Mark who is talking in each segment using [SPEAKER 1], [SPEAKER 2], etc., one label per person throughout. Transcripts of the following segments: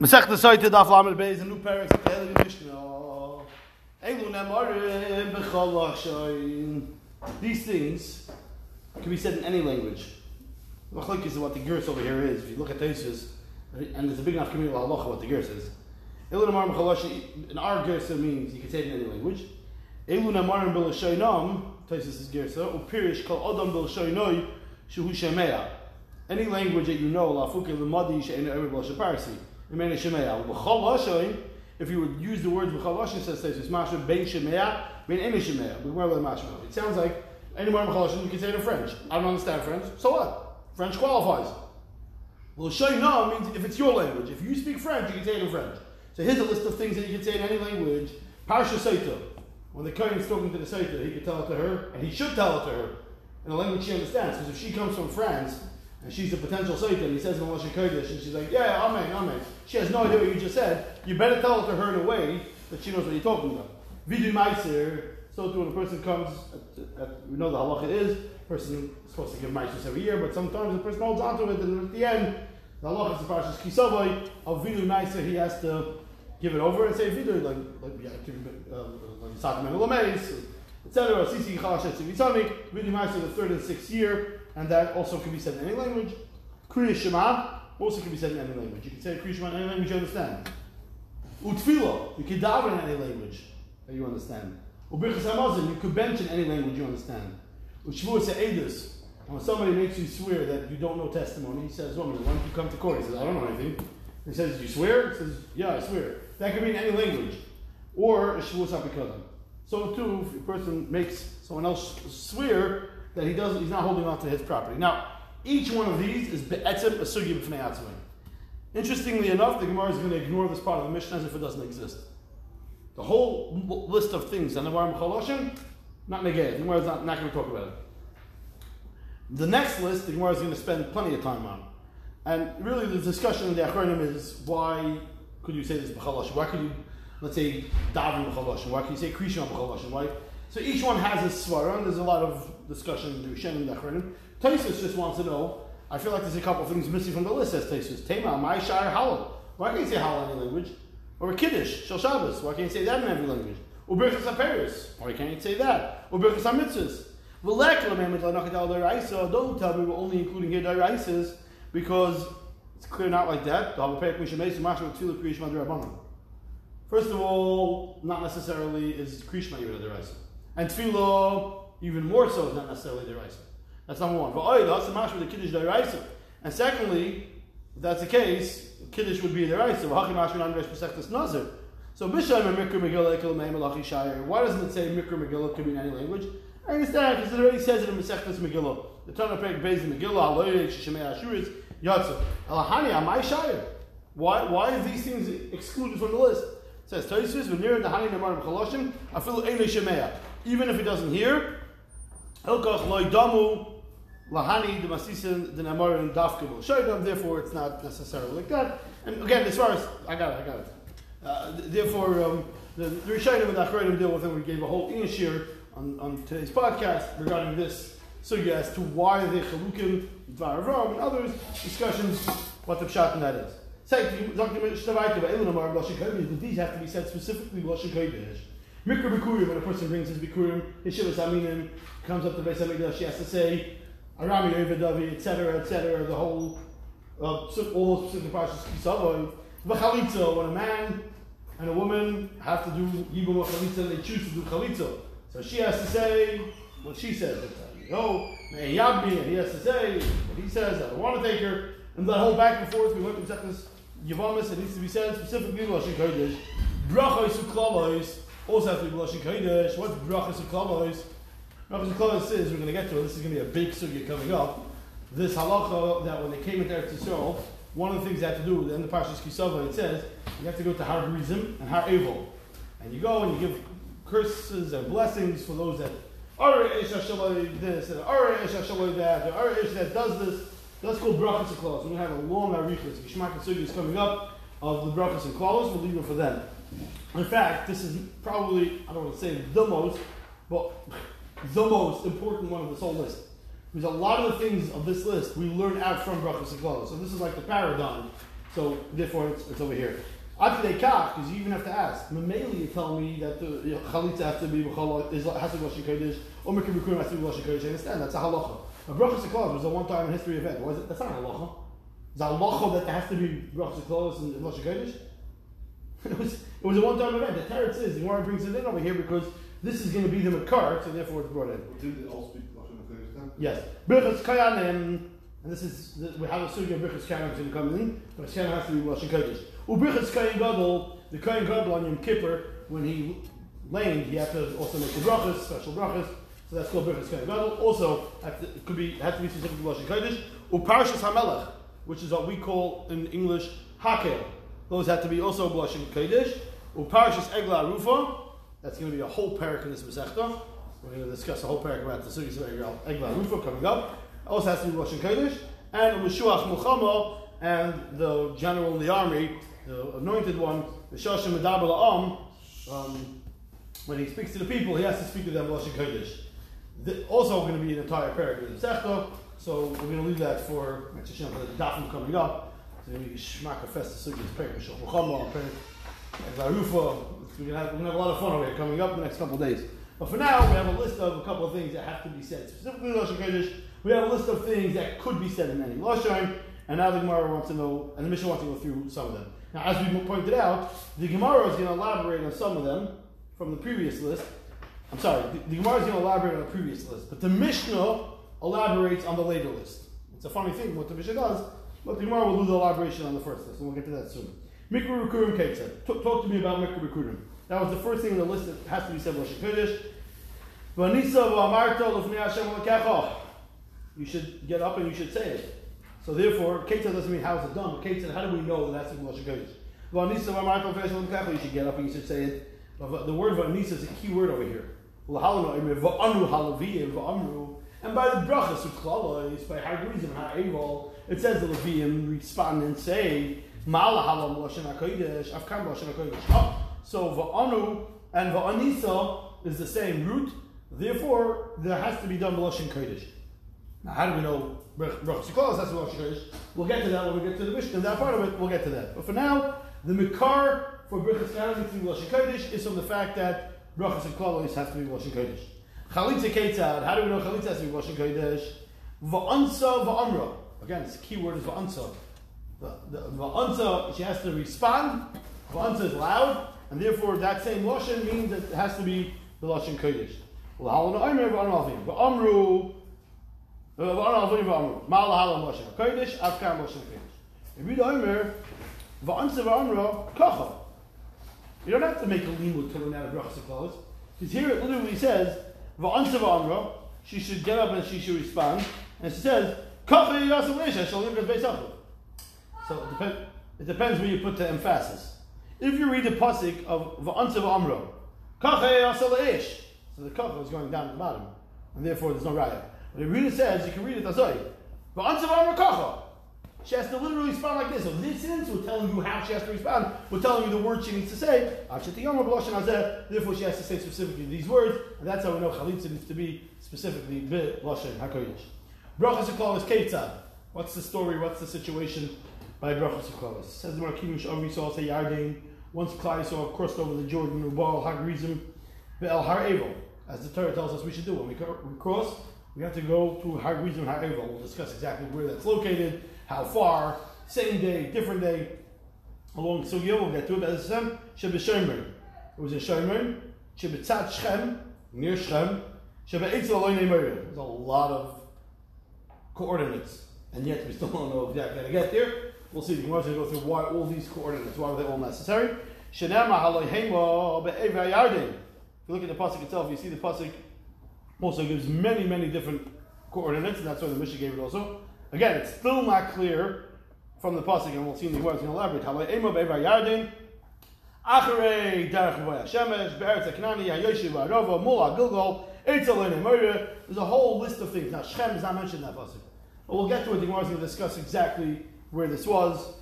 [SPEAKER 1] Masech the site daf lamed beis a new parak Eli Mishnah. Elu nemarim b'chol hashoyin. These things can be said in any language. Machlok is what the gerse over here is. If you look at Tesis, and there's a big enough community of halacha what the gerse is. Elu nemarim b'chol hashoyin. In our gerse means you can say it in any language. Elu nemarim b'lashoyinam. Tesis is gerse. Upirish kol adam b'lashoyinoi shuhu shemeya. Any language that you know, lafuke l'madi she'enu ever b'lashaparsi. If you would use the words b'chal lashon, says it's mashma bein shemea, bein ene shemea. mashma. It sounds like any more b'chal lashon, you can say it in French. I don't understand French, so what? French qualifies. Well, shoy means if it's your language. If you speak French, you can say it in French. So here's a list of things that you can say in any language. Parsha Saita. When the Kohen is talking to the Saita, he could tell it to her, and he should tell it to her in a language she understands. Because if she comes from France, and she's a potential Satan, he says in Lashon Kodesh, and she's like, yeah, amen, amen. She has no idea what you just said. You better tell it to her in a way that she knows what you're talking about. Vidu Meiser, so too when a person comes, at, at, we know the halacha is, person is supposed to give Meiser every year, but sometimes the person holds onto it, and at the end, the halacha is the parashas Kisavai, of Vidu Meiser, he has to give it over and say Vidu, like, like, yeah, uh, like Sakman Lameis, etc. Sisi Chalashet Sivisamik, Vidu Meiser, the third and sixth year, and that also can be said in any language. Kriya Shema also can be said in any language. You can say Kriya Shema in any language you understand. Utfilo, you can daven in any language that you understand. Ubirchas Hamazim, you could bench in any language you understand. Ushvur Se'edus, when somebody makes you swear that you don't know testimony, he says, woman, why don't you come to court? He says, I don't know anything. He says, you swear? He says, yeah, I swear. That could be in any language. Or a Shavuos So too, if a person makes someone else swear, that he doesn't, he's not holding on to his property. Now, each one of these is be'etzim a sugi b'fnei. Interestingly enough, the Gemara is going to ignore this part of the Mishnah as if it doesn't exist. The whole list of things on the Varim Chaloshin, not negay. The Gemara is not, not going to talk about it. The next list, the Gemara is going to spend plenty of time on. And really, the discussion in the Achronim is why could you say this b'chaloshin? Why could you, let's say, daven b'chaloshin? Why could you say krishon b'chaloshin? Why? So each one has a svara, and there's a lot of discussion in the and the Achronim. Taisus just wants to know. I feel like there's a couple of things missing from the list. Says Taisus, Tema, my shire halal. Why can't you say halal in any language? Or Kiddush, Shal Shabbos. Why can't you say that in every language? Uberchas HaPeris. Why can't you say that? Uberchas HaMitzvahs. Don't tell me we're only including here Dairaisas because it's clear not like that. First of all, not necessarily is Krishma even a Deraisa. And Tefillah even more so is not necessarily deraisa. That's number one. But that's the mash with the kiddush deraisa. And secondly, if that's the case, kiddush would be deraisa. V'hachi mashmin andresh pesechtas nazir. So b'shem mikra megillah ekel me'em alachi shayir. Why doesn't it say mikra megillah could be in any language? I understand because it already says it in Mesechtas Megillah. The Tanah Perek Beis Megillah Aloyek Shemei Ashuris Yatsa Alahani Amai Shayir. Why why is these things excluded from the list? It says Toysus v'nir the Hani Nemar Chaloshim Afilu Eile Shemei. Even if he doesn't hear, Hilkach loy lahani the masisin the namarin dafkabul shoydam. Therefore, it's not necessarily like that. And again, as far as I got it, I got it. Uh, therefore, um, the, the and the Achronim deal with it. We gave a whole Inashir on, on today's podcast regarding this sugya as to why the chalukim, Dvar Avram, and others discussions what the pshat in that is. These have to be said specifically when a person brings his Bikurim, his Shivas Aminim, comes up to Beis HaMikdash, she has to say, Arami Davi, etc., etc., the whole, uh, all specific of Kisavoy. V'chalitza, when a man and a woman have to do Yibum Chalitza, they choose to do Chalitza. So she has to say what she says. Oh, and he has to say what he says, I don't want to take her. And that whole back and forth, we went to this Yavamis, it needs to be said specifically Lashon Kodesh. Brachos u'klavos, also have to be Lashon Kodesh. What's brachos u'klavos? Rabbi Zaklavos says, we're going to get to it, this is going to be a big sugya coming up. This halacha that when they came into Eretz Yisrael, one of the things they had to do, in the Parshas Kisava, it says, you have to go to Har Gerizim and Har Evel. And you go and you give curses and blessings for those that are Ish this, and are Ish that, or Ish that does this. That's called brachas and klaus. We're going to have a long arichas. Gishmak and is coming up of the brachas and klaus. We'll leave it for them. In fact, this is probably, I don't want to say the most, but the most important one of this whole list. Because a lot of the things of this list we learn out from Brachas and So this is like the paradigm. So therefore, it's, it's over here. After they kach, because you even have to ask. Mameli, you tell me that the chalitza has to be has to be lashon or mekibikurim has to be lashon. I understand that's a halacha. A brachas sekolav was a one-time in history event. Was it? That's not a halacha. Is a halacha that there has to be brachas sekolav and lashon? It was it was a one-time event. The teretz is the Gemara brings it in over here because this is going to be the makar, so therefore it's brought in.
[SPEAKER 2] Did they all speak Lashon HaKodesh?
[SPEAKER 1] Yes. Birchas Kayanim, and this is, we have a sugi of Birchas Kayanim going to come in, but Kayanim has to be Lashon Kodesh. Ubirchas Kayan Gadol, the Kayan Gadol on Yom Kippur, when he lamed, he had to also make the brachas, special brachas, so that's called Birchas Kayan Gadol. Also, it could be, had to be specific to Lashon Kodesh. Uparshas HaMelech, which is what we call in English Hakel. Those had to be also Lashon Kodesh. Uparshas Egla Rufa, that's going to be a whole parak in this Masechta. We're going to discuss a whole parak about the Sugyas of Egla Rufa coming up. Also has to be Rosh Kodesh. And Meshuach Muchama and the general in the army, the anointed one, the Shashim Medabal Am, um, when he speaks to the people, he has to speak to them Rosh Kodesh. The, also going to be an entire parak in the Masechta. So we're going to leave that for for the Dafim coming up. So we shmaka fest the Sugyas parak Meshuach Muchama, parak We're gonna, have, we're gonna have a lot of fun over here coming up in the next couple days. But for now, we have a list of a couple of things that have to be said. Specifically, Lashon Kodesh, we have a list of things that could be said in any Lashon, and now the Gemara wants to know, and the Mishnah wants to go through some of them. Now, as we pointed out, the Gemara is going to elaborate on some of them from the previous list. I'm sorry, the, the Gemara is going to elaborate on the previous list, but the Mishnah elaborates on the later list. It's a funny thing what the Mishnah does, but the Gemara will do the elaboration on the first list, and we'll get to that soon. Mikra Rikurim Ketzah. Talk to me about Mikra Rikurim. That was the first thing on the list that has to be said Rosh Kodesh. You should get up and you should say it. So therefore, Ketzah doesn't mean how's it done, Ketzah, how do we know that that's in Rosh Kodesh? You should get up and you should say it. The word Vanisa is a key word over here. And by the brachas of by Hagrizim, Ha'eval, it says the Levium respond and say, HaKodesh. Ah, so Va'anu and Va'anisa is the same root, therefore there has to be done Lashon Kodesh. Now how do we know Brachas Yikolas has to be Kodesh? We'll get to that when we get to the Mishnah, that part of it, we'll get to that. But for now, the Mikar for Brachas Kodesh to be Lashon Kodesh is from the fact that and Klalos has to be Lashon Kodesh. Chalitza Ketzad, how do we know Chalitza has to be Lashon Kodesh? Va'ansa va'amra. Again, the key word is Va'ansa. The, the, the answer, she has to respond. The answer is loud, and therefore that same lashon means that it has to be the lashon kodesh. If you Omer, va'ansa va'amra kacha. You don't have to make a limud to learn out of brachas. Because here it literally says, va'ansa va'amra, she should get up and she should respond. And she says, kacha yasal ish, I shall live in Beis so it, it depends where you put the emphasis. If you read the pasuk of Va'ansav Amro, so the kach is going down at the bottom, and therefore there's no raya. But if you read it says, you can read it as Va'ansav Amro Kacha. She has to literally respond like this. So this is we're telling you how she has to respond. We're telling you the words she needs to say. Therefore, she has to say specifically these words, and that's how we know chalitza needs to be specifically be lashon hakodesh. Brachas is. What's the story? What's the situation? By brachas of Says the Markim Shavri saw say Yarden. Once Klai crossed over the Jordan, Ubal Hagrizim, El Har Evel, as the Torah tells us we should do. When we cross, we have to go through Hagrizim Har Evel. We'll discuss exactly where that's located, how far, same day, different day. Along Sugya, we'll get to it. As Hashem, Shebeshemer. It was in Shemer, Shebetzat Shem, near Shem, Shebe'etzel Aloy There's a lot of coordinates, and yet we still don't know exactly how to get there. We'll see. The Gemara is going to go through why all these coordinates, why are they all necessary? If you look at the pasuk itself, you see the pasuk also gives many, many different coordinates, and that's why the Mishnah gave it also. Again, it's still not clear from the pasuk, and we'll see in the going to elaborate. Yardin, acharei derech shemesh, be'eretz ha'knani, ha'yoshiv ha'rova, mula gilgol, there's a whole list of things. Now, Shem is not mentioned in that pasuk. But we'll get to it. The Gemara is going to discuss exactly where this was,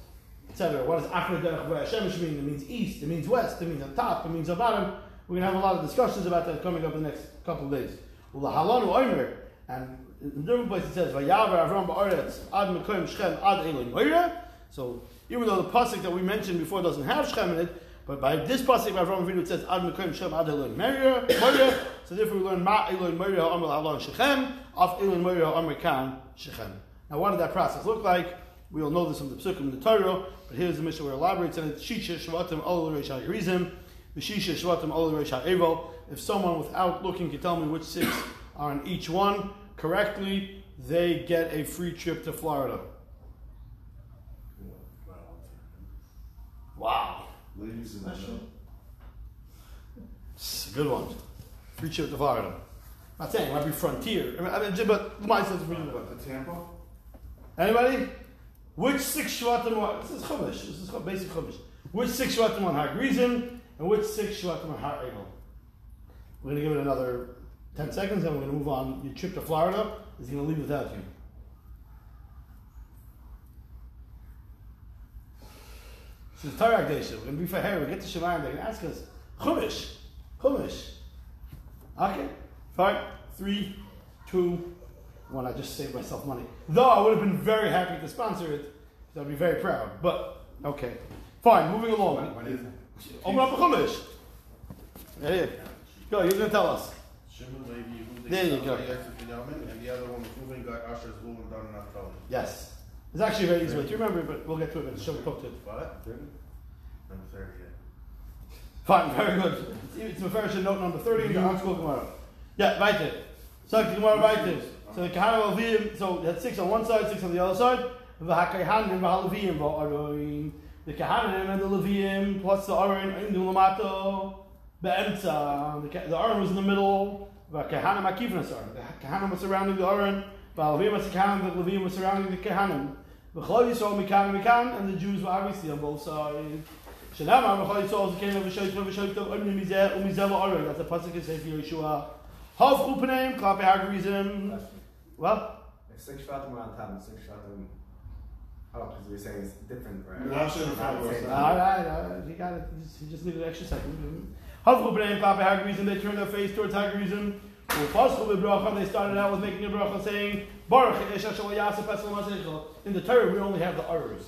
[SPEAKER 1] etc. What does Achmed Derech Shemesh mean? It means east, it means west, it means on top, it means on bottom. We're going to have a lot of discussions about that coming up in the next couple of days. Well, the Halanu and in different places it says, Vayavar Avram Ba'aretz, Ad Mekoim Shchem, Ad Elim Moira. So Even though the pasuk that we mentioned before doesn't have Shechem in it, but by this pasuk by Avraham Avinu it says Ad Mekoyim Shem Ad Elon Moria. So therefore we learn Ma Elon Moria Amr Alon Shechem Af Elon Moria Amr Kan Shechem. Now what did that process look like? We all know this from the Psukim in the Torah, but here's the Mishnah where it elaborates on it. Shisha Shvatim Ol Reish HaYerizim, the Shisha Shvatim Ol Reish HaEvel. If someone without looking can tell me which six are on each one correctly, they get a free trip to Florida. Wow.
[SPEAKER 2] Ladies and gentlemen.
[SPEAKER 1] It's a good one. Free trip to Florida. I'm not saying it might be frontier. I mean, I mean but my sense of reading
[SPEAKER 2] What, the Tampa?
[SPEAKER 1] Anybody? Which six shvatim one? this is chumash? This is basic chumash. Which six shvatim on Har Grizim and which six shvatim on Har Egel? We're gonna give it another ten seconds, and we're gonna move on. Your trip to Florida is gonna leave without you. This is Torah Gesha. We're gonna be for hair. We get to Shemayim. They're gonna ask us chumash, chumash. Okay, fine. Three, two, one. I just saved myself money. Though I would have been very happy to sponsor it, so I'd be very proud. But okay, fine. Moving along. Open up a chumash. Hey, go. You're gonna tell us.
[SPEAKER 3] Shimon, Levi,
[SPEAKER 1] There you go.
[SPEAKER 3] And the other one was Reuben, Gad, Asher, Zvul, and Dan, and
[SPEAKER 1] Yes. It's actually a very easy way to remember but we'll get to it. Show we talk to it.
[SPEAKER 3] What? Number thirty, yeah.
[SPEAKER 1] Fine, very good. It's a first note number 30 in the ArtScroll Gemara. Yeah, weiter. So the Gemara weiter. So the Kahara Levim, so that's six on one side, six on the other side. V'hakahanim v'halevim v'aroim. The Kahanim and the Levim plus the Aron in the Lamato. Be'emtza. The Aron was in the middle. The kahanim akivnas Aron. The Kahanim was surrounding the Aron. The V'halevim was the Kahanim. The Levim was surrounding the Kahanim. V'chol Yisrael mikan mikan. And the Jews were obviously on both sides. Shalama v'chol Yisrael z'kein v'shoytov v'shoytov onim mizeh u'mizeh v'aron. That's the Pasuk in Sefer Yeshua. Hov upanim klapei hagrizim. Well,
[SPEAKER 4] If six shots are on top and six shvatim. Oh, because you're saying it's different, right?
[SPEAKER 2] You're not saying the
[SPEAKER 4] Not
[SPEAKER 2] front
[SPEAKER 4] the
[SPEAKER 2] or
[SPEAKER 4] same
[SPEAKER 2] side.
[SPEAKER 1] all right, all right, you got it. You just, you just needed an extra second. Havchu pneim klape hagerizim. They turned their face towards hagerizim. Ufaschu bebracha. They started out with making a bracha saying, Baruch ish asher yasef. In the Torah, we only have the arus.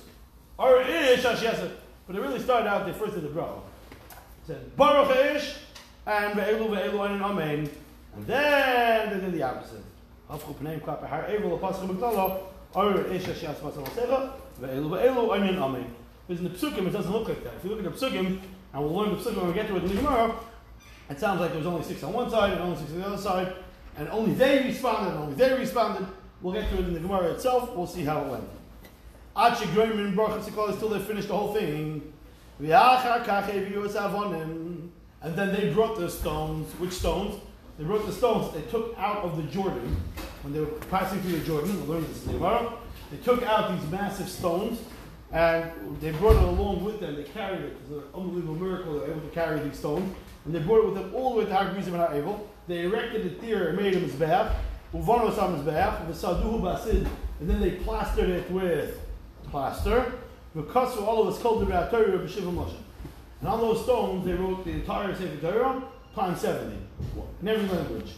[SPEAKER 1] Ar ish. But it really started out, they first did the bracha. It said, Baruch ish, and ve'elu ve'elu and amen. And then they did the opposite. Hafchu pneim klape har evel apascha b'ktala, ar ish asher yasef esel masecho, ve'elu ve'elu and amen. Because in the psukim, it doesn't look like that. If you look at the psukim, and we'll learn the psukim when we get to it in the Gemara, it sounds like there was only six on one side and only six on the other side, and only they responded, and only they responded. We'll get to it in the Gemara itself. We'll see how it went. Shegroim baruch Sikol until they finished the whole thing. And then they brought the stones. Which stones? They brought the stones they took out of the Jordan when they were passing through the Jordan. We'll learn this the They took out these massive stones and they brought it along with them. They carried it. It was an unbelievable miracle. They were able to carry these stones. And they brought it with them all the way to Har Gerizim and Har Evel. They erected a tier and made a mizbeach. Uvanos ha mizbeach. V'saduhu basid. And then they plastered it with plaster. Because all of us called the Torah b'shiva Moshe. And on those stones, they wrote the entire Sefer Torah times 70 in every language.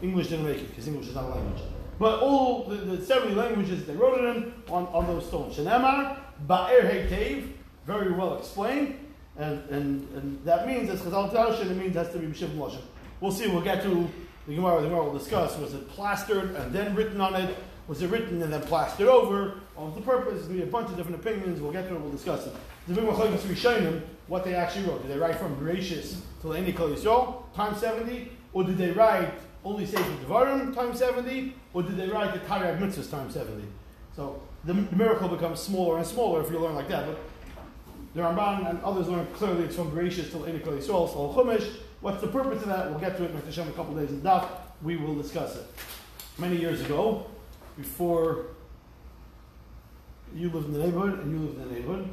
[SPEAKER 1] English didn't make it because English is not a language. But all the, the 70 languages they wrote it in on, on those stones. Shenemar, Ba'er Heitev, very well explained. And, and, and that means, as Chazal you, it means it has to be B'Shiv. We'll see, we'll get to the Gemara, the Gemara will discuss. Was it plastered and then written on it? Was it written and then plastered over? What was the purpose? There's going to be a bunch of different opinions. We'll get to it, we'll discuss it. The big Machlokes Rishonim, what they actually wrote. Did they write from Bereshis to Le'eni Kol Yisrael, time 70? Or did they write only Sefer Devarim, time 70? Or did they write the Taryag Mitzvahs, times 70? So the, miracle becomes smaller and smaller if you learn like that. But the Ramban and others learn clearly it's from Bereshis to Le'eni Kol Yisrael, so Chumash. What's the purpose of that? We'll get to it in a couple of days in Daf. We will discuss it. Many years ago, before you lived in the neighborhood and you lived in the neighborhood,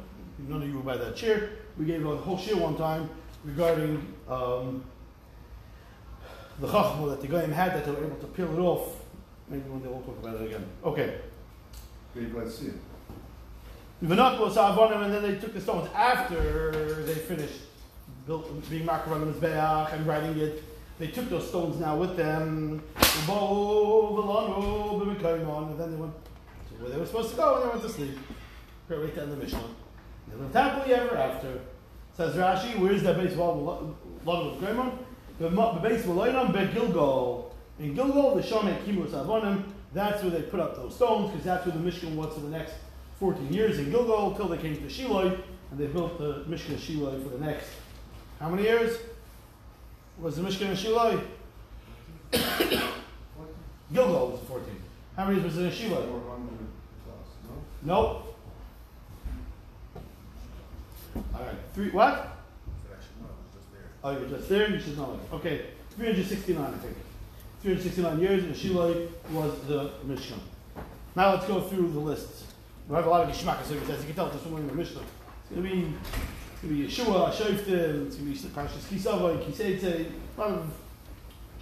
[SPEAKER 1] none of you were by that chair. We gave a whole shir one time regarding um, the chachma that the goyim had that they were able to peel it off. Maybe one day we'll talk about it again. Okay.
[SPEAKER 2] Okay, let's see.
[SPEAKER 1] V'naklo sa'avonim, and then they took the stones after they finished built, being marked on the Mizbeach and writing it. They took those stones now with them. And then they went to where they were supposed to go and they went to sleep. Great way to end the Mishnah. They lived happily ever after. Says Rashi, where's that base of all the lot of Gremon? The base of Eloinam be Gilgal. In Gilgal, the Shomet Kimus Avonim, that's where they put up those stones, because that's where the Mishkan was for the next 14 years in Gilgal, till they came to Shiloh, and they built the Mishkan of Shiloh for the next, how many years? Was the Mishkan of Shiloh? Gilgal was 14. How many years was it in Shiloh?
[SPEAKER 2] Four hundred plus, no?
[SPEAKER 1] Nope. All right. Three. What?
[SPEAKER 3] So that should know, it's just there.
[SPEAKER 1] Oh, you're just there. You should know it. Okay. 369, I think. 369 years, and Shiloh was the Mishnah. Now let's go through the lists. We have a lot of Gishmak, so as you can tell, just from the Mishnah. It's going to be, it's going to be Yeshua, Shoftim, it's going to be Parshas Kisava, Kiseitze, a lot of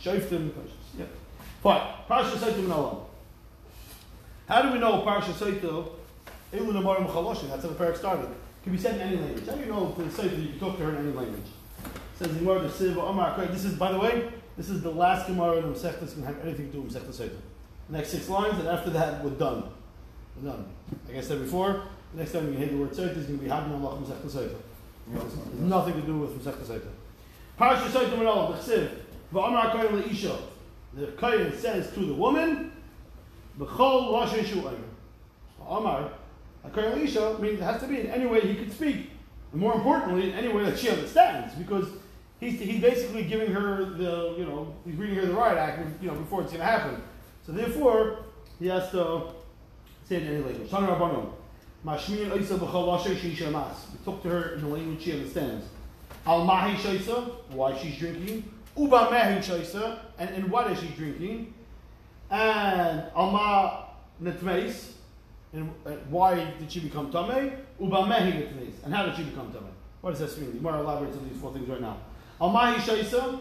[SPEAKER 1] Shoftim, Parshas, yeah. Fine. Parshas Seitim and Olam. How do we know Parshas Seitim? Ilu Namarim Chaloshin, that's how the parak started. Can be said in any language. How do you know for the Seitim you can talk to her in any language? says in Gemara, the Siv, Omar. This is, by the way, this is the last Gemara in Masechta that's going to have anything to do with Masechta Seitim. Next six lines, and after that, we're done. We're done. Like I said before, the next time we hear the word Seitim it's going to be Hadin Allah Masechta Seitim. Nothing to do with Masechta Seitim. Parsha Seitim and all, the Siv, V'Omar Koyin Le'isha. The Koyin says to the woman, B'chol Lashon Shu'ayim. Omar, a Koyin Le'isha means it has to be in any way he could speak. And more importantly, in any way that she understands, because he's, he's basically giving her the, you know, he's reading her the riot act, you know, before it's going to happen. So therefore, he has to say it in any language. B'chol Lashon Sheishamas. We talk to her in the language she understands. Al Mahi Shaisa, why she's drinking. Uba Mahi Shaisa, and, and what is she drinking? And Al Netmeis, and why did she become Tameh? Uba Mahi Netmeis, and how did she become Tameh? What does this mean? The Gemara elaborates on these four things right now. Al Mahi Shaisa,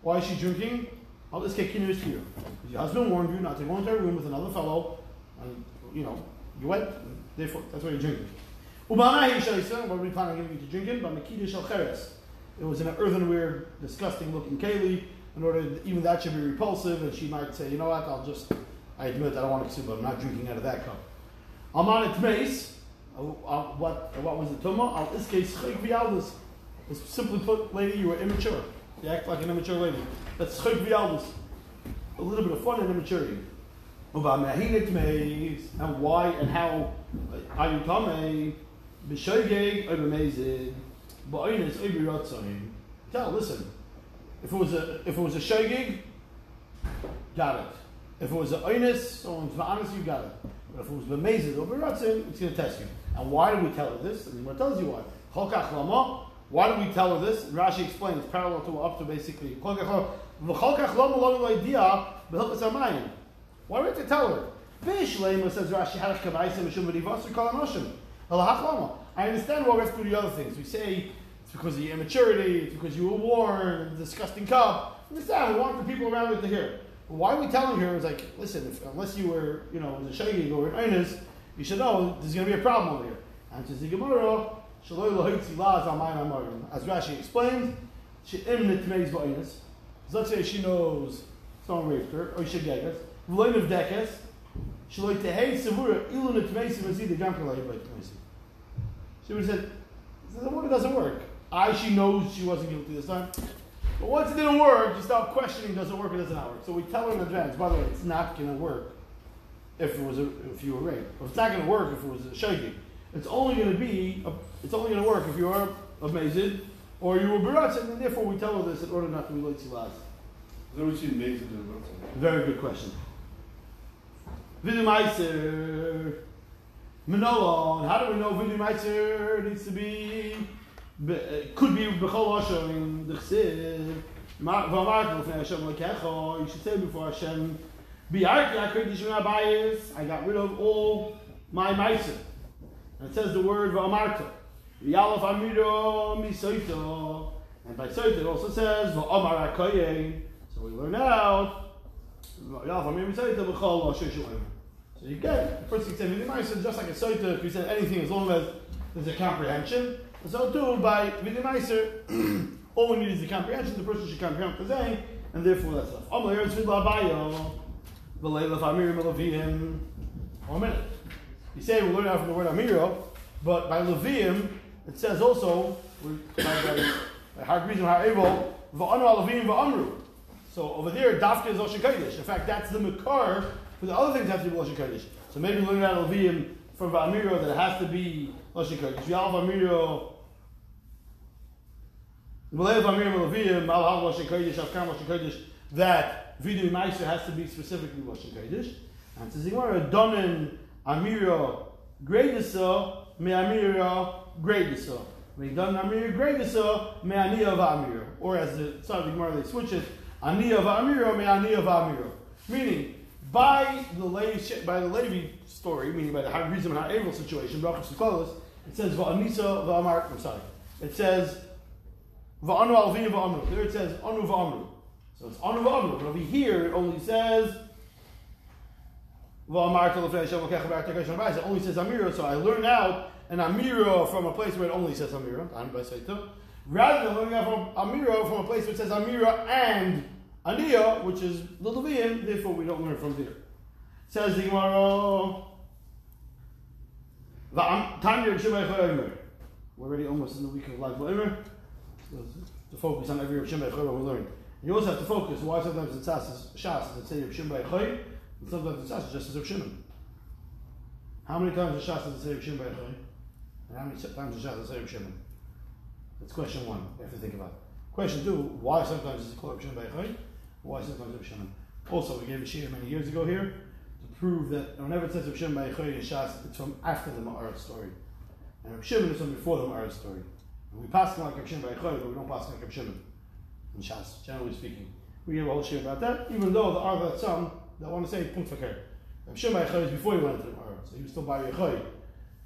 [SPEAKER 1] why is she drinking? This Kekinu is here. Your husband warned you not to go into a room with another fellow, and you know, you went, therefore, that's why you're drinking. Ubamahi Shaisa, what are we planning on giving you to drink in? But Makida Shal It was in an earthenware, disgusting looking keli. In order, that even that should be repulsive, and she might say, you know what, I'll just, I admit I don't want to consume but I'm not drinking out of that cup. Amanit Meis, uh, uh, what, what was the tumah? Al Iske Schik Vialdus. Simply put, lady, you were immature. You act like an immature lady. That's Vialdus. A little bit of fun and immaturity. Ubamahinit Meis, and why and how uh, are you coming? B'shoigeg over mezid, ba'onis over ratzoin. Tell, listen. If it was a if it was a shogig, got it. If it was a oinus, someone's honest, you got it. But if it was b'mezid over ratzin, it's going to test you. And why do we tell her this? And what tells you why? Cholkach lama. Why do we tell her this? Rashi explains parallel to up to basically cholkach lama. V'cholkach lama lo idea b'hilchas amayim. Why do we have to tell her? V'shlema says Rashi harach kavaisa mishum v'divasur kol anoshim. I understand why we have to do the other things. We say it's because of your immaturity, it's because you were warned, disgusting cup. Understand, we want the people around it to hear. But why are we telling her? It's like, listen, if, unless you were, you know, the shagig or an einus, you should know there's going to be a problem over here. And to the Gemara, shaloi lohitzi laz amayim amarim. As Rashi explained, she imnit meis ba'inus. Let's say she knows someone raped her, or she gegas. V'loin of dekes, shaloi tehei sevura ilu netmeisi v'zid the gamkalei b'itmeisi. She would have said, the woman doesn't work. I, she knows she wasn't guilty this time. But once it didn't work, you start questioning, does it work or does it not work? So we tell her in advance, by the way, it's not going to work if it was a, if you were raped. Or it's not going to work if it was a shaking. It's only going to be, a, it's only going to work if you are amazed or you were baratz, and therefore we tell her this in order not to be late silaz.
[SPEAKER 2] Is that what she makes it in the website?
[SPEAKER 1] Very good question. Vidimaiser. Menolon. How do we know Vidimaiser needs to be, uh, could be Bechol Hashem in the lekecho. You should say before Hashem. I got rid of all my Meiser. And it says the word V'amarta. V'yalaf Amiro Misoito. And by Soito it also says V'amar HaKoyen. So we learn out Yalaf Amiro Misoito B'chol Hashem Shu'ayim. So you get the first thing said Vidimaiser just like a Soito. If you said anything as long as there's a comprehension. So too by Vidimaiser, all we need is the comprehension. The person should comprehend what they're and therefore that's enough. Amar Eretz Vidla Abayo. V'leilaf Amirim Elavim. One minute. You say we learn out from the word Amiro, but by Levium, it says also, by, by, by Har Grizim Har Evel, Va'anu Alavim Va'amru. So over there, Dafka is Lashon Kodesh. In fact, that's the Makar for the other things have to be Lashon Kodesh. So maybe learning out Alavim from Va'amiro that it has to be Lashon Kodesh. V'yal Va'amiro, V'leil Va'amiro Alavim, Al Hal Lashon Kodesh, Avkam Lashon Kodesh, that Vidu Maisa has to be specifically Lashon Kodesh. And it says, Gemara, Donen Amiro Gradisa, Me Amiro Gradisa. When done Amiro Gradisa, Me Aniya Va'amiro. Or as the of the Gemara, they switch it, Aniya Va'amiro, Me Aniya Va'amiro. Meaning, by the Levi, by the Levi story, meaning by the Hagrizim and Ha'evel situation, Brachas Sukolos, it says Va'anisa Va'amar, I'm sorry, it says Va'anu Alvin Va'amru. There it says Anu Va'amru. So it's Anu Va'amru. But over here it only says Va'amar It only says Amira. So I learned out an Amira from a place where it only says Amira. Rather than learning out from Amira from a place where it says Amira and Aniyah, which is the Levian, therefore we don't learn from there. Says the Gemara. We're already almost in the week of Lag Ba'omer. To focus on every Chayim we learn. You also have to focus why sometimes it says Shas it say Rav Shimon Chayim, and sometimes it says just as Rav Shimon. How many times does Shas it say Rav Shimon Chayim? And how many times does Shas it say Rav Shimon? That's question one. You have to think about. Question two: Why sometimes is it called Chayim? Why Rav Shimon? Also, we gave a shir many years ago here to prove that whenever it says Rav Shimon by Chayim in Shas, it's from after the Ma'arat story, and Rav Shimon is from before the Ma'arat story. And we pass like Rav Shimon by Chayim, but we don't pass like Rav Shimon in Shas, generally speaking. We have a whole share about that, even though there are some that want to say Punkt Fakir. Rav Shimon Chayim is before he went into the Ma'arat, so he was still by Yechoy.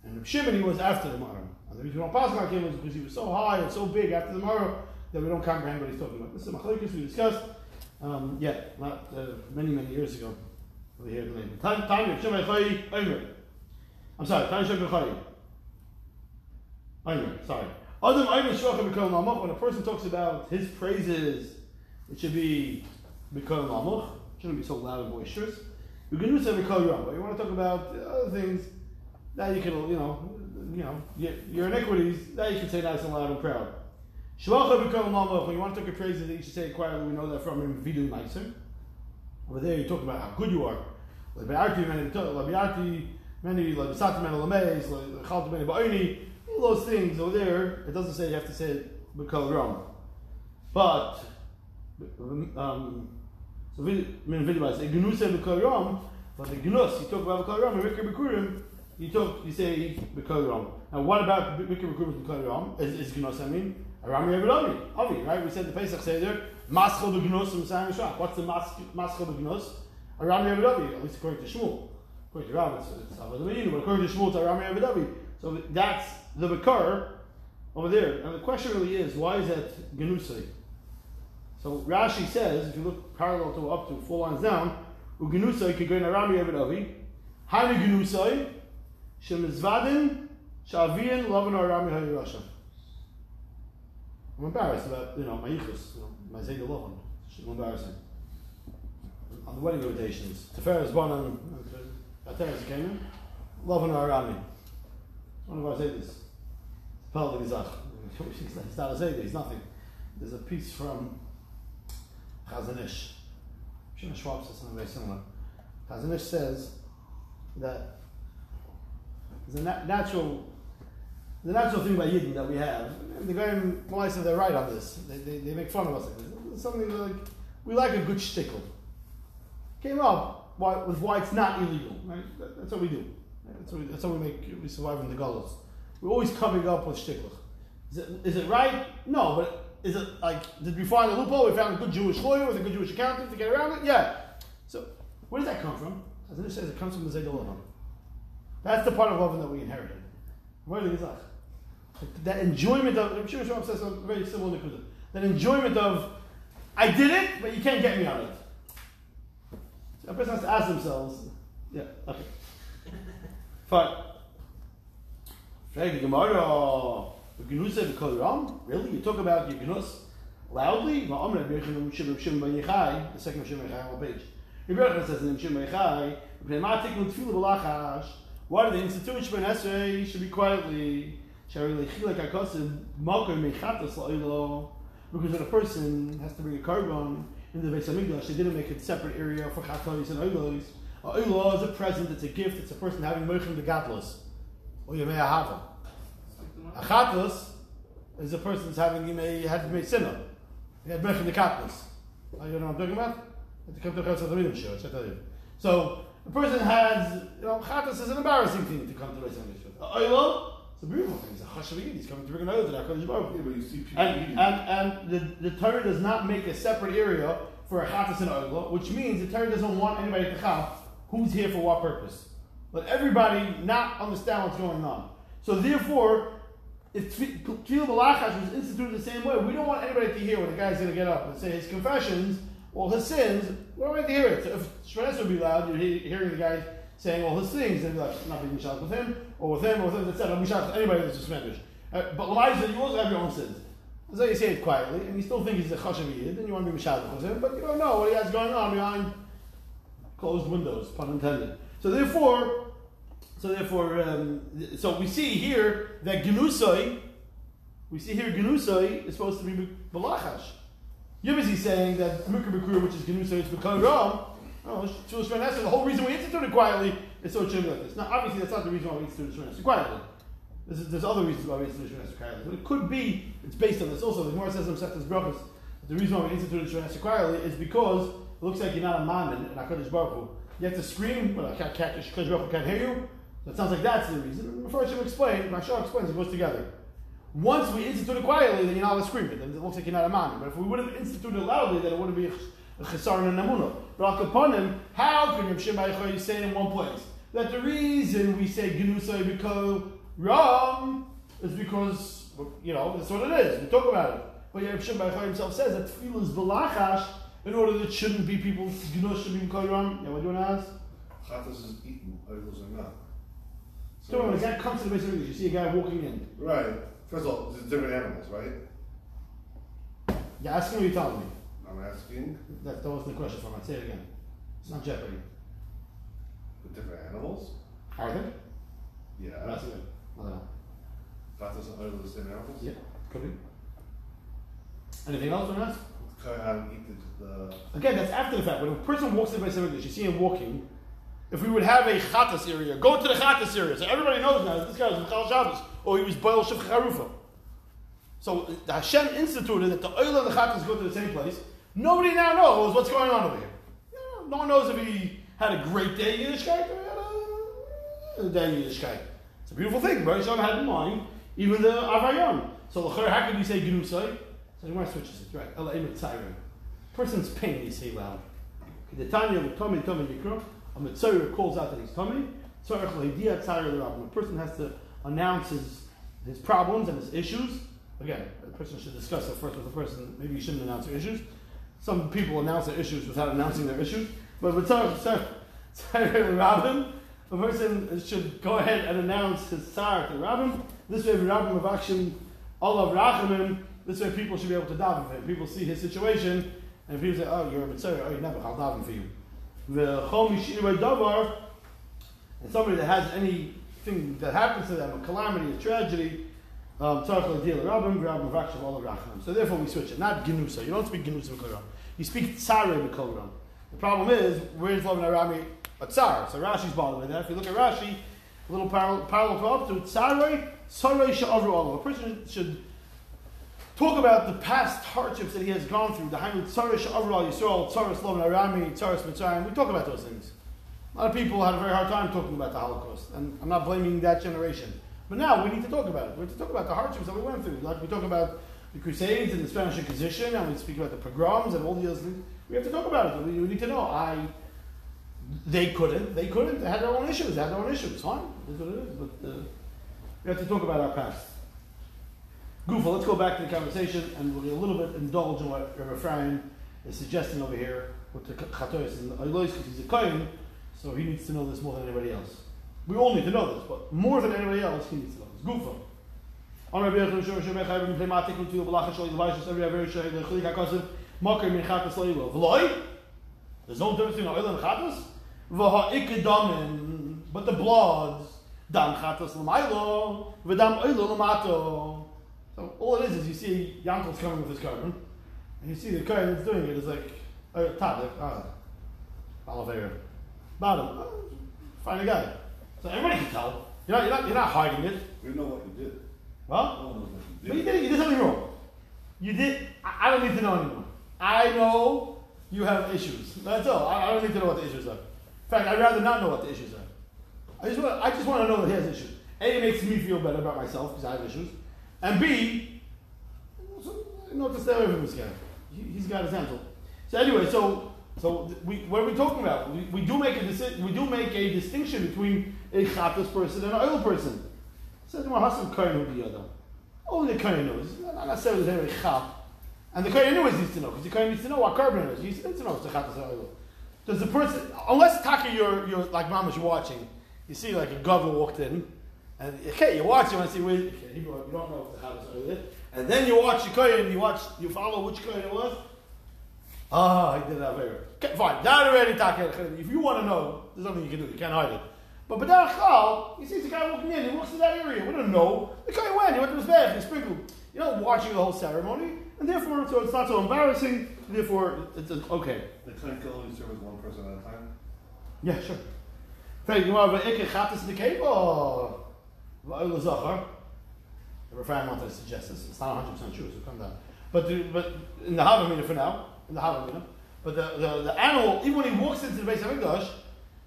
[SPEAKER 1] And Rav Shimon, he was after the Ma'arat. And the reason we don't pass like him is because he was so high and so big after the Ma'arat that we don't comprehend what he's talking about. This is Machlokes we discussed, um, yeah, not uh, many, many years ago. Over here, the name. Time, time, Rav Omer. I'm sorry, Time Shimon Chayim. Omer, sorry. Adam Omer Shvachim B'Kol Malmuch, when a person talks about his praises, it should be B'Kol Malmuch, shouldn't be so loud and boisterous. You can do say B'Kol Yom, but you want to talk about other things that you can, you know, you know, your, your iniquities, that you can say nice and loud and proud. B'Kol Malmuch, when you want to talk your praises, you should say it quietly, we know that from him, Vidu Meiser. Over there, you talk about how good you are. Lebiarti, many, Lebiarti, many, Lebisati, many, Lemeis, Lechalti, many, Ba'oni, all those things over there, it doesn't say you have to say it B'Kol Ram. But, um, so, vid- I mean, video say Gnus and B'Kol Ram, but the Gnus, you talk about B'Kol Ram, and Rikr B'Kurim, you talk, you say B'Kol Ram. Now, what about Rikr B'Kurim B'Kol Ram? Is, is Gnus, I mean, Aram Yevid Avi, right? We said the Pesach Seder, Maschel B'Gnus and Messiah Shach. What's the mas- Maschel B'Gnus? Aram Yevid Avi, at least according to Shmuel. According to Rav, it's, but according to Shmuel, it's Aram Yevid So that's the Bakar over there. And the question really is, why is that Genusai? So Rashi says, if you look parallel to up to four lines down, Ugenusai could go in Aram Yevid Avi. Hani Genusai, Shemizvadin, Shavian, Lavan Aram Yevid Rasha. I'm embarrassed about, you know, my yichus, you know, my Zayda Lavan. It's embarrassing. On the wedding invitations, Teferes Bonan, Ateres came in, Lavan Arami. One of our Zaydas. Paul de Gizach. It's not a Zayda, he's nothing. There's a piece from Chazanish. Shimon Schwab says something very similar. Chazanish says that there's a na- natural the natural thing by Yidden that we have, and the Goyim Moisim, they're right on this. They, they, they make fun of us. It's something like, we like a good shtickle. Came up why, with why it's not illegal. Right? That- That's what we do. That's how we, that's how we make, we survive in the Golos. We're always coming up with shtickle. Is it, is it right? No, but is it like, did we find a loophole? We found a good Jewish lawyer with a good Jewish accountant to get around it? Yeah. So, where does that come from? As it says, it comes from the Zayda Lavan. That's the part of Lavan that we inherited. Did it? That enjoyment of, I'm sure Shmuel says something very similar to That enjoyment of, I did it, but you can't get me on it. So a person has to ask themselves, yeah, okay. Fine. Frag the Gemara, ram? Really? You talk about your Genus loudly? Shimon Shimon the second Shimon Yechai on the page. Rabbi says in Shimon Yechai, B'nei ma'atik l'tfilu b'lachash, why do they institute Shemon Esrei should be quietly? Because when a person has to bring a korban in the Beis Hamikdash, they didn't make a separate area for chatos and oilos. A oilo is a present, it's a gift, it's a person having moichem the gatlos. Or yemei ahava. A chatos is a person's having yemei had made sinner. He had moichem the. Oh, you know what I'm talking about? At the come to the Chesed Amidim show, I tell you. So a person has, you know, chatos is an embarrassing thing to come to the Hamikdash. Uh, oh, a oilo, it's a beautiful thing. It's a chashaviyid. He's coming to bring an oil to that Kodesh Baruch Hu.
[SPEAKER 2] Yeah, you see people
[SPEAKER 1] And, and, and the, the Torah does not make a separate area for a chatas and oil, which means the Torah doesn't want anybody to chav who's here for what purpose. Let everybody not understand what's going on. So therefore, if Tefillah Balachash was instituted the same way, we don't want anybody to hear when the guy's going to get up and say his confessions or his sins. We don't want to hear it. If Shrenes would be loud, you're he- hearing the guy saying all his things, and be like, not being mishal with him, or with him, or with him, etc. Mishal with anybody that's suspended. Uh, but Elijah, you also have your own sins. So you say it quietly, and you still think he's a chashav yid, and you want to be mishal with him, but you don't know what he has going on behind closed windows, pun intended. So therefore, so therefore, um, so we see here that genusoi, we see here genusoi is supposed to be balachash. You're saying that Mukher Bekur, which is oh, is become wrong. Oh, Shul Shrenes, the whole reason we instituted quietly is so it should be like this. Now, obviously, that's not the reason why we instituted Shrenes quietly. There's, there's other reasons why we instituted Shrenes quietly, but it could be it's based on this also. The Gemara says in Seftas Brachos, the reason why we instituted Shrenes quietly is because it looks like you're not a man in, Hakadosh Baruch Hu. You have to scream, well, Hakadosh Baruch Hu can't hear you. It sounds like that's the reason. Before I should explain, Mashal explains it goes together. Once we institute it quietly, then you're not allowed to scream it. Then it looks like you're not a man. But if we would have instituted it loudly, then it wouldn't be a, a chesar and a namunah. But upon him, how can Reb Shimon Bar Yochai say in one place that the reason we say genusay because wrong is because you know that's what it is. We talk about it. But Reb Shimon himself says that tefillah is belachash in order that it shouldn't be people genus should be called wrong. Yeah, what do you want to ask?
[SPEAKER 2] Chatas is eaten, oils are not.
[SPEAKER 1] So when a guy comes to the base of English, you see a guy walking in.
[SPEAKER 2] right. First of all, there's different animals, right?
[SPEAKER 1] You're asking or you're telling me?
[SPEAKER 2] I'm asking
[SPEAKER 1] That, that wasn't the question for me. Say it again. It's not Jeopardy.
[SPEAKER 2] the different animals.
[SPEAKER 1] Are they?
[SPEAKER 2] Yeah.
[SPEAKER 1] That's it. I don't know.
[SPEAKER 2] Oil are the same animals.
[SPEAKER 1] Yeah, could be. Anything else on that?
[SPEAKER 2] Kohan eat the, the
[SPEAKER 1] Again, that's after the fact. When a person walks in of English, you see him walking. If we would have a Chatas area, go to the Chatas area. So everybody knows now this guy was Michal Shabbos, or he was Baal Shef Charufa. So the Hashem instituted that the oil and the Chatas go to the same place. Nobody now knows what's going on over here. No one knows if he had a great day in Yiddishkeit or had a, day in Yiddishkeit. It's a beautiful thing. Baruch Hashem had in mind, even the Avayam. So how can you say Gnusai? So Gemara switches it, right? Tzayrim. Person's pain, you say loud. The Tanya of Tommy Tommy Yikra, a Mitzvah calls out that he's tzayir l'rabim. A person has to announce his, his problems and his issues. Again, a person should discuss it first with the person. Maybe you shouldn't announce your issues. Some people announce their issues without announcing their issues. But with l'rabim, a person should go ahead and announce his tzar to Rabbim. This way, Rabbim of action, Allah Rachamim. This way, people should be able to daven for him. People see his situation, and people say, "Oh, you're a mitzvah. Oh, you never. I'll daven for you." Davar, and somebody that has anything that happens to them, a calamity, a tragedy, um. So therefore, we switch it. Not genusa. You don't speak genusa b'kol You speak tzarei b'kol ram. The problem is, where's Lavan Arami a tsar? So Rashi's bothering that. If you look at Rashi, a little parallel, parallel to up to tsarei, tsarei sha'avru Allah. A person should talk about the past hardships that he has gone through. The Hainu tsarei sha'avru Allah Yisrael, tsaris Lavan Arami, tsaris Mitzrayim. We talk about those things. A lot of people had a very hard time talking about the Holocaust, and I'm not blaming that generation. But now we need to talk about it. We have to talk about the hardships that we went through. Like we talk about the Crusades and the Spanish Inquisition, and we speak about the pogroms and all the other things. We have to talk about it. We, we need to know. I, they couldn't. They couldn't. They had their own issues. They had their own issues. Fine, that's what it is. But uh, we have to talk about our past. Goofa, let's go back to the conversation, and we'll be a little bit indulge in what Rabbi Ephraim is suggesting over here with the chatois and the oilos, because he's a kohen, so he needs to know this more than anybody else. We all need to know this, but more than anybody else, he needs to know this. Goofa. On Rabbi Mechai Rabbi Chatas? There's no difference between oil and chatas. V'ha'ikedamin. But the blood Dam chatos l'maylo, v'dam oilo l'mato. So all it is is you see Yankel's coming with his korban, and you see the Kohen that's doing it is like, uh, top, like, ah, Oliveira. Bottom, oh, find a guy. So everybody can tell. You're not, you're not, you're not hiding it.
[SPEAKER 2] We know what you did.
[SPEAKER 1] Huh?
[SPEAKER 2] No what you
[SPEAKER 1] But you
[SPEAKER 2] did.
[SPEAKER 1] did, you did something wrong. You did, I, I don't need to know anymore. I know you have issues. That's all. I, I don't need to know what the issues are. In fact, I'd rather not know what the issues are. I just want, I just want to know that he has issues. A, it makes me feel better about myself because I have issues. And B, this guy. He, he's got his handle. So anyway, so so we what are we talking about? We, we do make a disi- we do make a distinction between a chatas person and an oil person. Says the Hassan Kohen be other. Only the Kohen knows. Not necessarily they're a chap. And the Kohen anyways needs to know because the Kohen needs to know what korban is. He needs to know it's a chatas oil. Does the person unless Taka you're you're like mama's watching, you see like a governor walked in. And okay, you watch, you want to see where okay, you don't know if the chatas or oil. And then you watch the Kohen, you watch, you follow which Kohen it was. Ah, he did that very okay, Fine, that already talking. If you want to know, there's nothing you can do. You can't hide it. But Badar Chal, he sees the guy walking in. He walks to that area. We don't know. The guy went. He went to his bed. He sprinkled. You're not watching the whole ceremony, and therefore, so it's not so embarrassing. Therefore, it's a, okay.
[SPEAKER 2] The Kohen can only serve one person at a time.
[SPEAKER 1] Yeah, sure. Thank you. Maar ik gaat het in de cave Va'ola Zachar. The Refrain wanted to suggest this. It's not 100 percent true, so come down. But the, but in the Havamina for now, in the Havamina, but the, the, the animal, even when he walks into the base of English,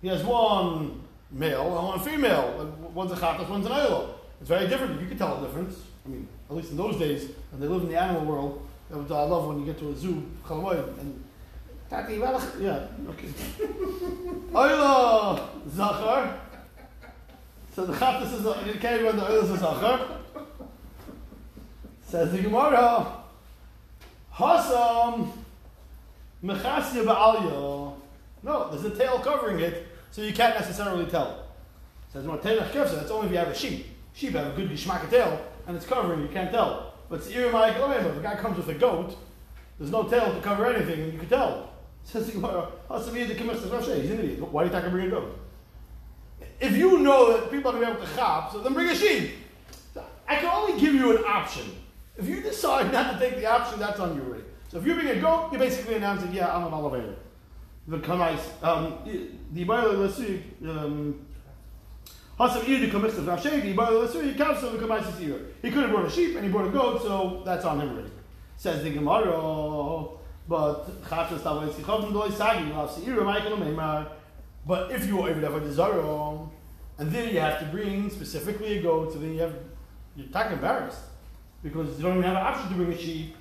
[SPEAKER 1] he has one male and one female. One's a chatas, one's an oilo. It's very different. You can tell the difference. I mean, at least in those days, when they lived in the animal world, that was, I love when you get to a zoo, and Tati, yeah, okay. Oilo Zachar. So the chatas is in the cave when the oil is a Zachar. Says the Gemara. Hasam Mechasya Ba'alya. No, there's a tail covering it, so you can't necessarily tell. Says no tail kefsa, that's only if you have a sheep. Sheep have a good gishmaka tail, and it's covering, you can't tell. But Irimai oh, If the guy comes with a goat, there's no tail to cover anything, and you can tell. Says the Gemara, Hasam the Kemesta Rashi, he's an idiot. Why do you I bring a goat? If you know that people are going to be able to chop, so then bring a sheep. I can only give you an option. If you decide not to take the option, that's on you already. So if you bring a goat, you're basically announcing, yeah, I'm an elevator. The kanais, um, the let's see, um, Hasam Idu Kamista Nafshe, the Bible, let's see, he to the kanais ear. He could have brought a sheep and he brought a goat, so that's on him already. Says the Gemara, but Chatas Tavois Kichavim Doi Sagi, Lafsi Michael Meimar. But if you are there for the Zaro, and then you have to bring specifically a goat, so then you have, you're talking embarrassed. Because you don't even have an option to bring a sheep.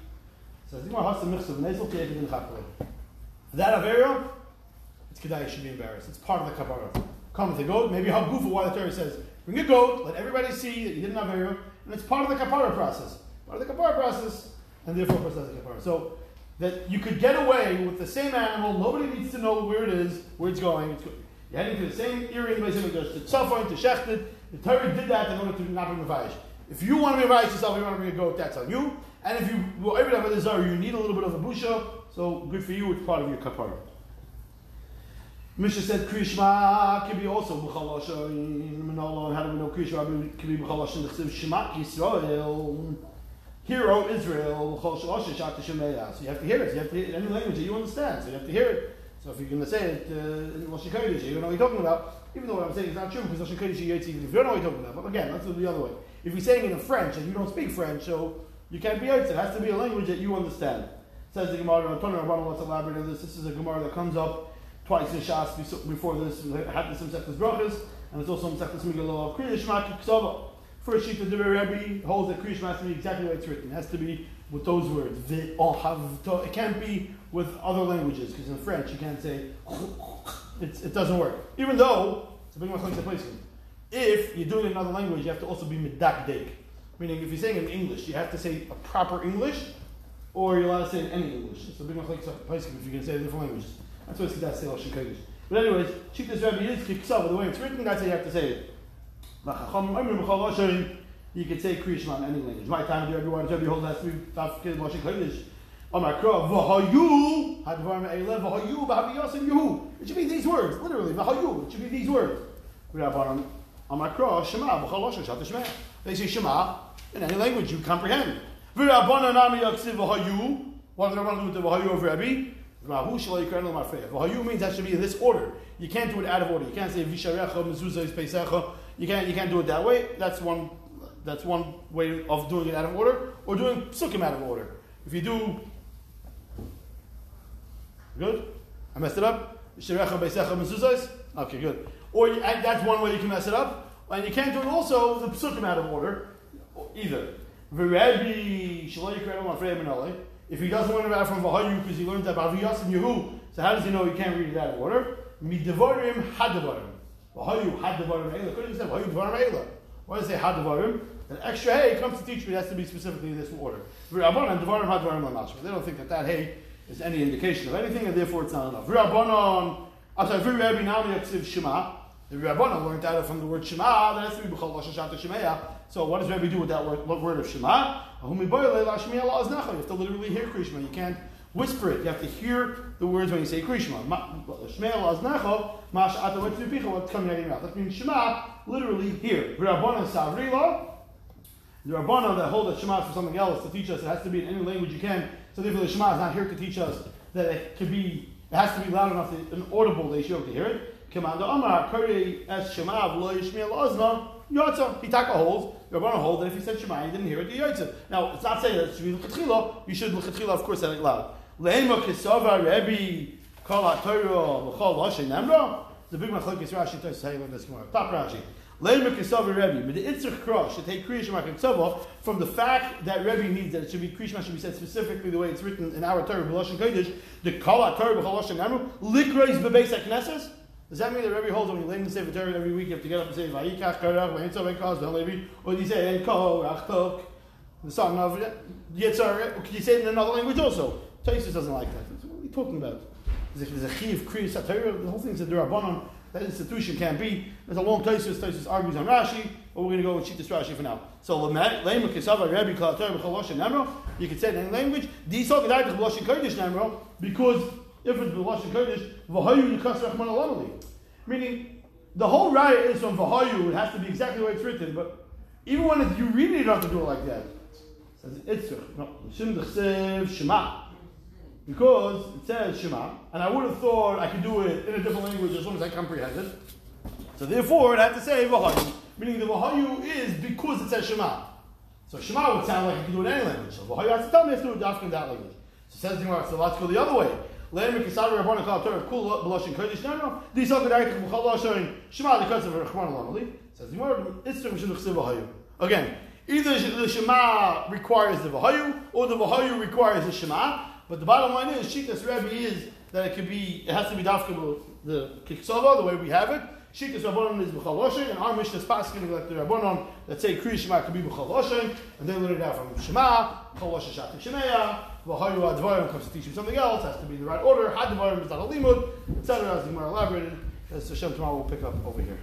[SPEAKER 1] The Gemara, Hasam Michsav, Nezel Teikin in Chakra. For that Avera, it's Kedai, you should be embarrassed. It's part of the Kapara. Come with a goat, maybe how goofy why the Torah says, bring a goat, let everybody see that you didn't have Avera, and it's part of the Kapara process. Part of the Kapara process, and therefore process the Kapara. So, that you could get away with the same animal, nobody needs to know where it is, where it's going. It's, you're heading to the same area in the Beis to Tzafon, to Shechted. The Torah did that in order to not bring a Vayish. If you want to be yourself, you want to bring a goat, that's on you. And if you were have a desire, you need a little bit of a busha, so good for you, it's part of your kapara. Misha said Krishma can be also B'chalasha in Manolo. How do we know Krishma can be B'chalasha in the Shema Yisrael? Hear, O Israel. So you have to hear it. You have to hear it in any language that you understand. So you have to hear it. So if you're going to say it uh, in Rosh Kodesh, you don't know what you're talking about. Even though what I'm saying is not true, because Rosh Kodesh you even if you don't know what you're talking about. But again, let's do the other way. If you're saying it in French and you don't speak French, so you can't be Yaitz. It has to be a language that you understand. Says the Gemara, Tony Rabbanon, let's elaborate on this. This is a Gemara that comes up twice in Shas before this. We had this in Sechtes Brachas, and it's also in Sechtes Megillah of Kriya Shema Ksava. First sheet of the Rebbe holds that Kriya Shema has to be exactly the way it's written. It has to be with those words. It can't be with other languages, because in French you can't say, it's, it doesn't work. Even though, place. If you're doing it in another language, you have to also be medakdek. Meaning, if you're saying in English, you have to say a proper English, or you're allowed to say in any English. It's a big place if you can say different languages. That's why it's Kedah Shikodesh. But anyways, Shitas Rebbe is Kiksava, the way it's written, that's how you have to say it. You could say Krishma in any language. My time, Rebbe, why does Rebbe hold that three Tafkid Moshe Kodesh? Kra, V'hayu, Hadvar Me'elev, V'hayu, V'havi Yosem Yehu. It should be these words, literally, V'hayu. It should be these words. Rabbanon, Amakra, Shema, B'chal Shat Shema. They say Shema in any language you comprehend. V'Rabbana Nami Yaksiv V'Hayu. What do they want to do with the V'Hayu of Rabbi? Rahu Shalai Kernel Mafreya. V'Hayu means that should be in this order. You can't do it out of order. You can't say Visharecha Mezuzah is Pesecha. You can't you can't do it that way. That's one that's one way of doing it out of order, or doing psukim out of order. If you do good, I messed it up. Okay, good. Or that's one way you can mess it up, and you can't do it also the psukim out of order either. If he doesn't learn about from Vahayu because he learned that Aviyas and Yehu, so how does he know he can't read it out of order? Midevarim Hadavarim. Vahayu Hadavarim Eila. Couldn't say Vahayu Dvarim Eila? Why does it say Hadavarim? An extra hey comes to teach me it has to be specifically in this order. They don't think that that hey is any indication of anything, and therefore it's not enough. I'm sorry, V'Rebbe Nami Yaksiv Shema. The Rabbanan learned out from the word Shema, that has to be B'chol Lashon Shemeya. So what does Rabbi do with that word, word of Shema? You have to literally hear Krishma. You can't whisper it. You have to hear the words when you say Krishma. What's coming out of your mouth? That means Shema, literally hear. Rabbanan Savrila. The Rabbanan that hold that Shema for something else to teach us, it has to be in any language you can. So therefore the Shema is not here to teach us that it could be, it has to be loud enough, to, an audible, they should be able to hear it. Commander Amar, Kari es Shema, V'lo Yishmiel Ozna, Yotza. He took a hold. You're going to hold that if he said Shema, he didn't hear it, the Yotza. Now, it's not saying that it should be you should L'chatchila, of course, say it loud. Le'ema Kisava Rebbe, Kol. The big machlokes Rashi to say like this Gemara. Top Rashi. Le'ema Kisava Rebbe, but the Itzrich Krosh should take Kitzava from the fact that Rebbe needs that it should be Kriya Shema should be said specifically the way it's written in our Torah, B'Loshen Kodesh, the Kol HaTorah, L'chol Loshe Nemra, Likreis Bebeis HaKnesses. Does that mean that Rebbe holds when you lay in the Sefer Torah every week you have to get up and say Vayikach Korach Vayitzav Ben Levi, or do you say En Korach Tok, the son of Yitzhar? Can you say it in another language also? Taisus doesn't like that. What are we talking about? There's a, there's a chiv kriyas Torah. The whole thing's a derabanan. That institution can't be. There's a long Taisus. Taisus argues on Rashi, but we're going to go with Shittas Rashi for now. So You can say it in any language. Because if it's B'Loshin Kodesh, V'Hayu Yikas Rachman Alamali. Meaning, the whole raya is from V'Hayu. It has to be exactly the way it's written. But even when you you don't have to do it like that. It says Itzrich. No. Shim D'chsev Shema. Because it says Shema, and I would have thought I could do it in a different language as long as I comprehend it. So therefore, it had to say V'Hayu. Meaning the V'Hayu is because it says Shema. So Shema would sound like you can do it in any language. So V'Hayu has to tell me to do it in that language. So says Gemara, so let's go the other way. B'loshin kodesh nano. These are the direct b'chol loshin Shema. Says Gemara, V'Hayu. Again, either the Shema requires the V'Hayu or the V'Hayu requires the Shema. But the bottom line is, Shitas Rebbe is that it could be, it has to be dafka the kiksova, the way we have it. Shitas Rabbanon is b'chaloshin, and our Mishnah is passing like the Rabbanon that say Kriya Shema could be b'chaloshin, and they learn it out from Shema, chaloshin shatik shemeya, v'hayu advarim comes to teach him something else, has to be in the right order, had advarim is not a limud, etc. As the Gemara elaborated, as Hashem tomorrow will pick up over here.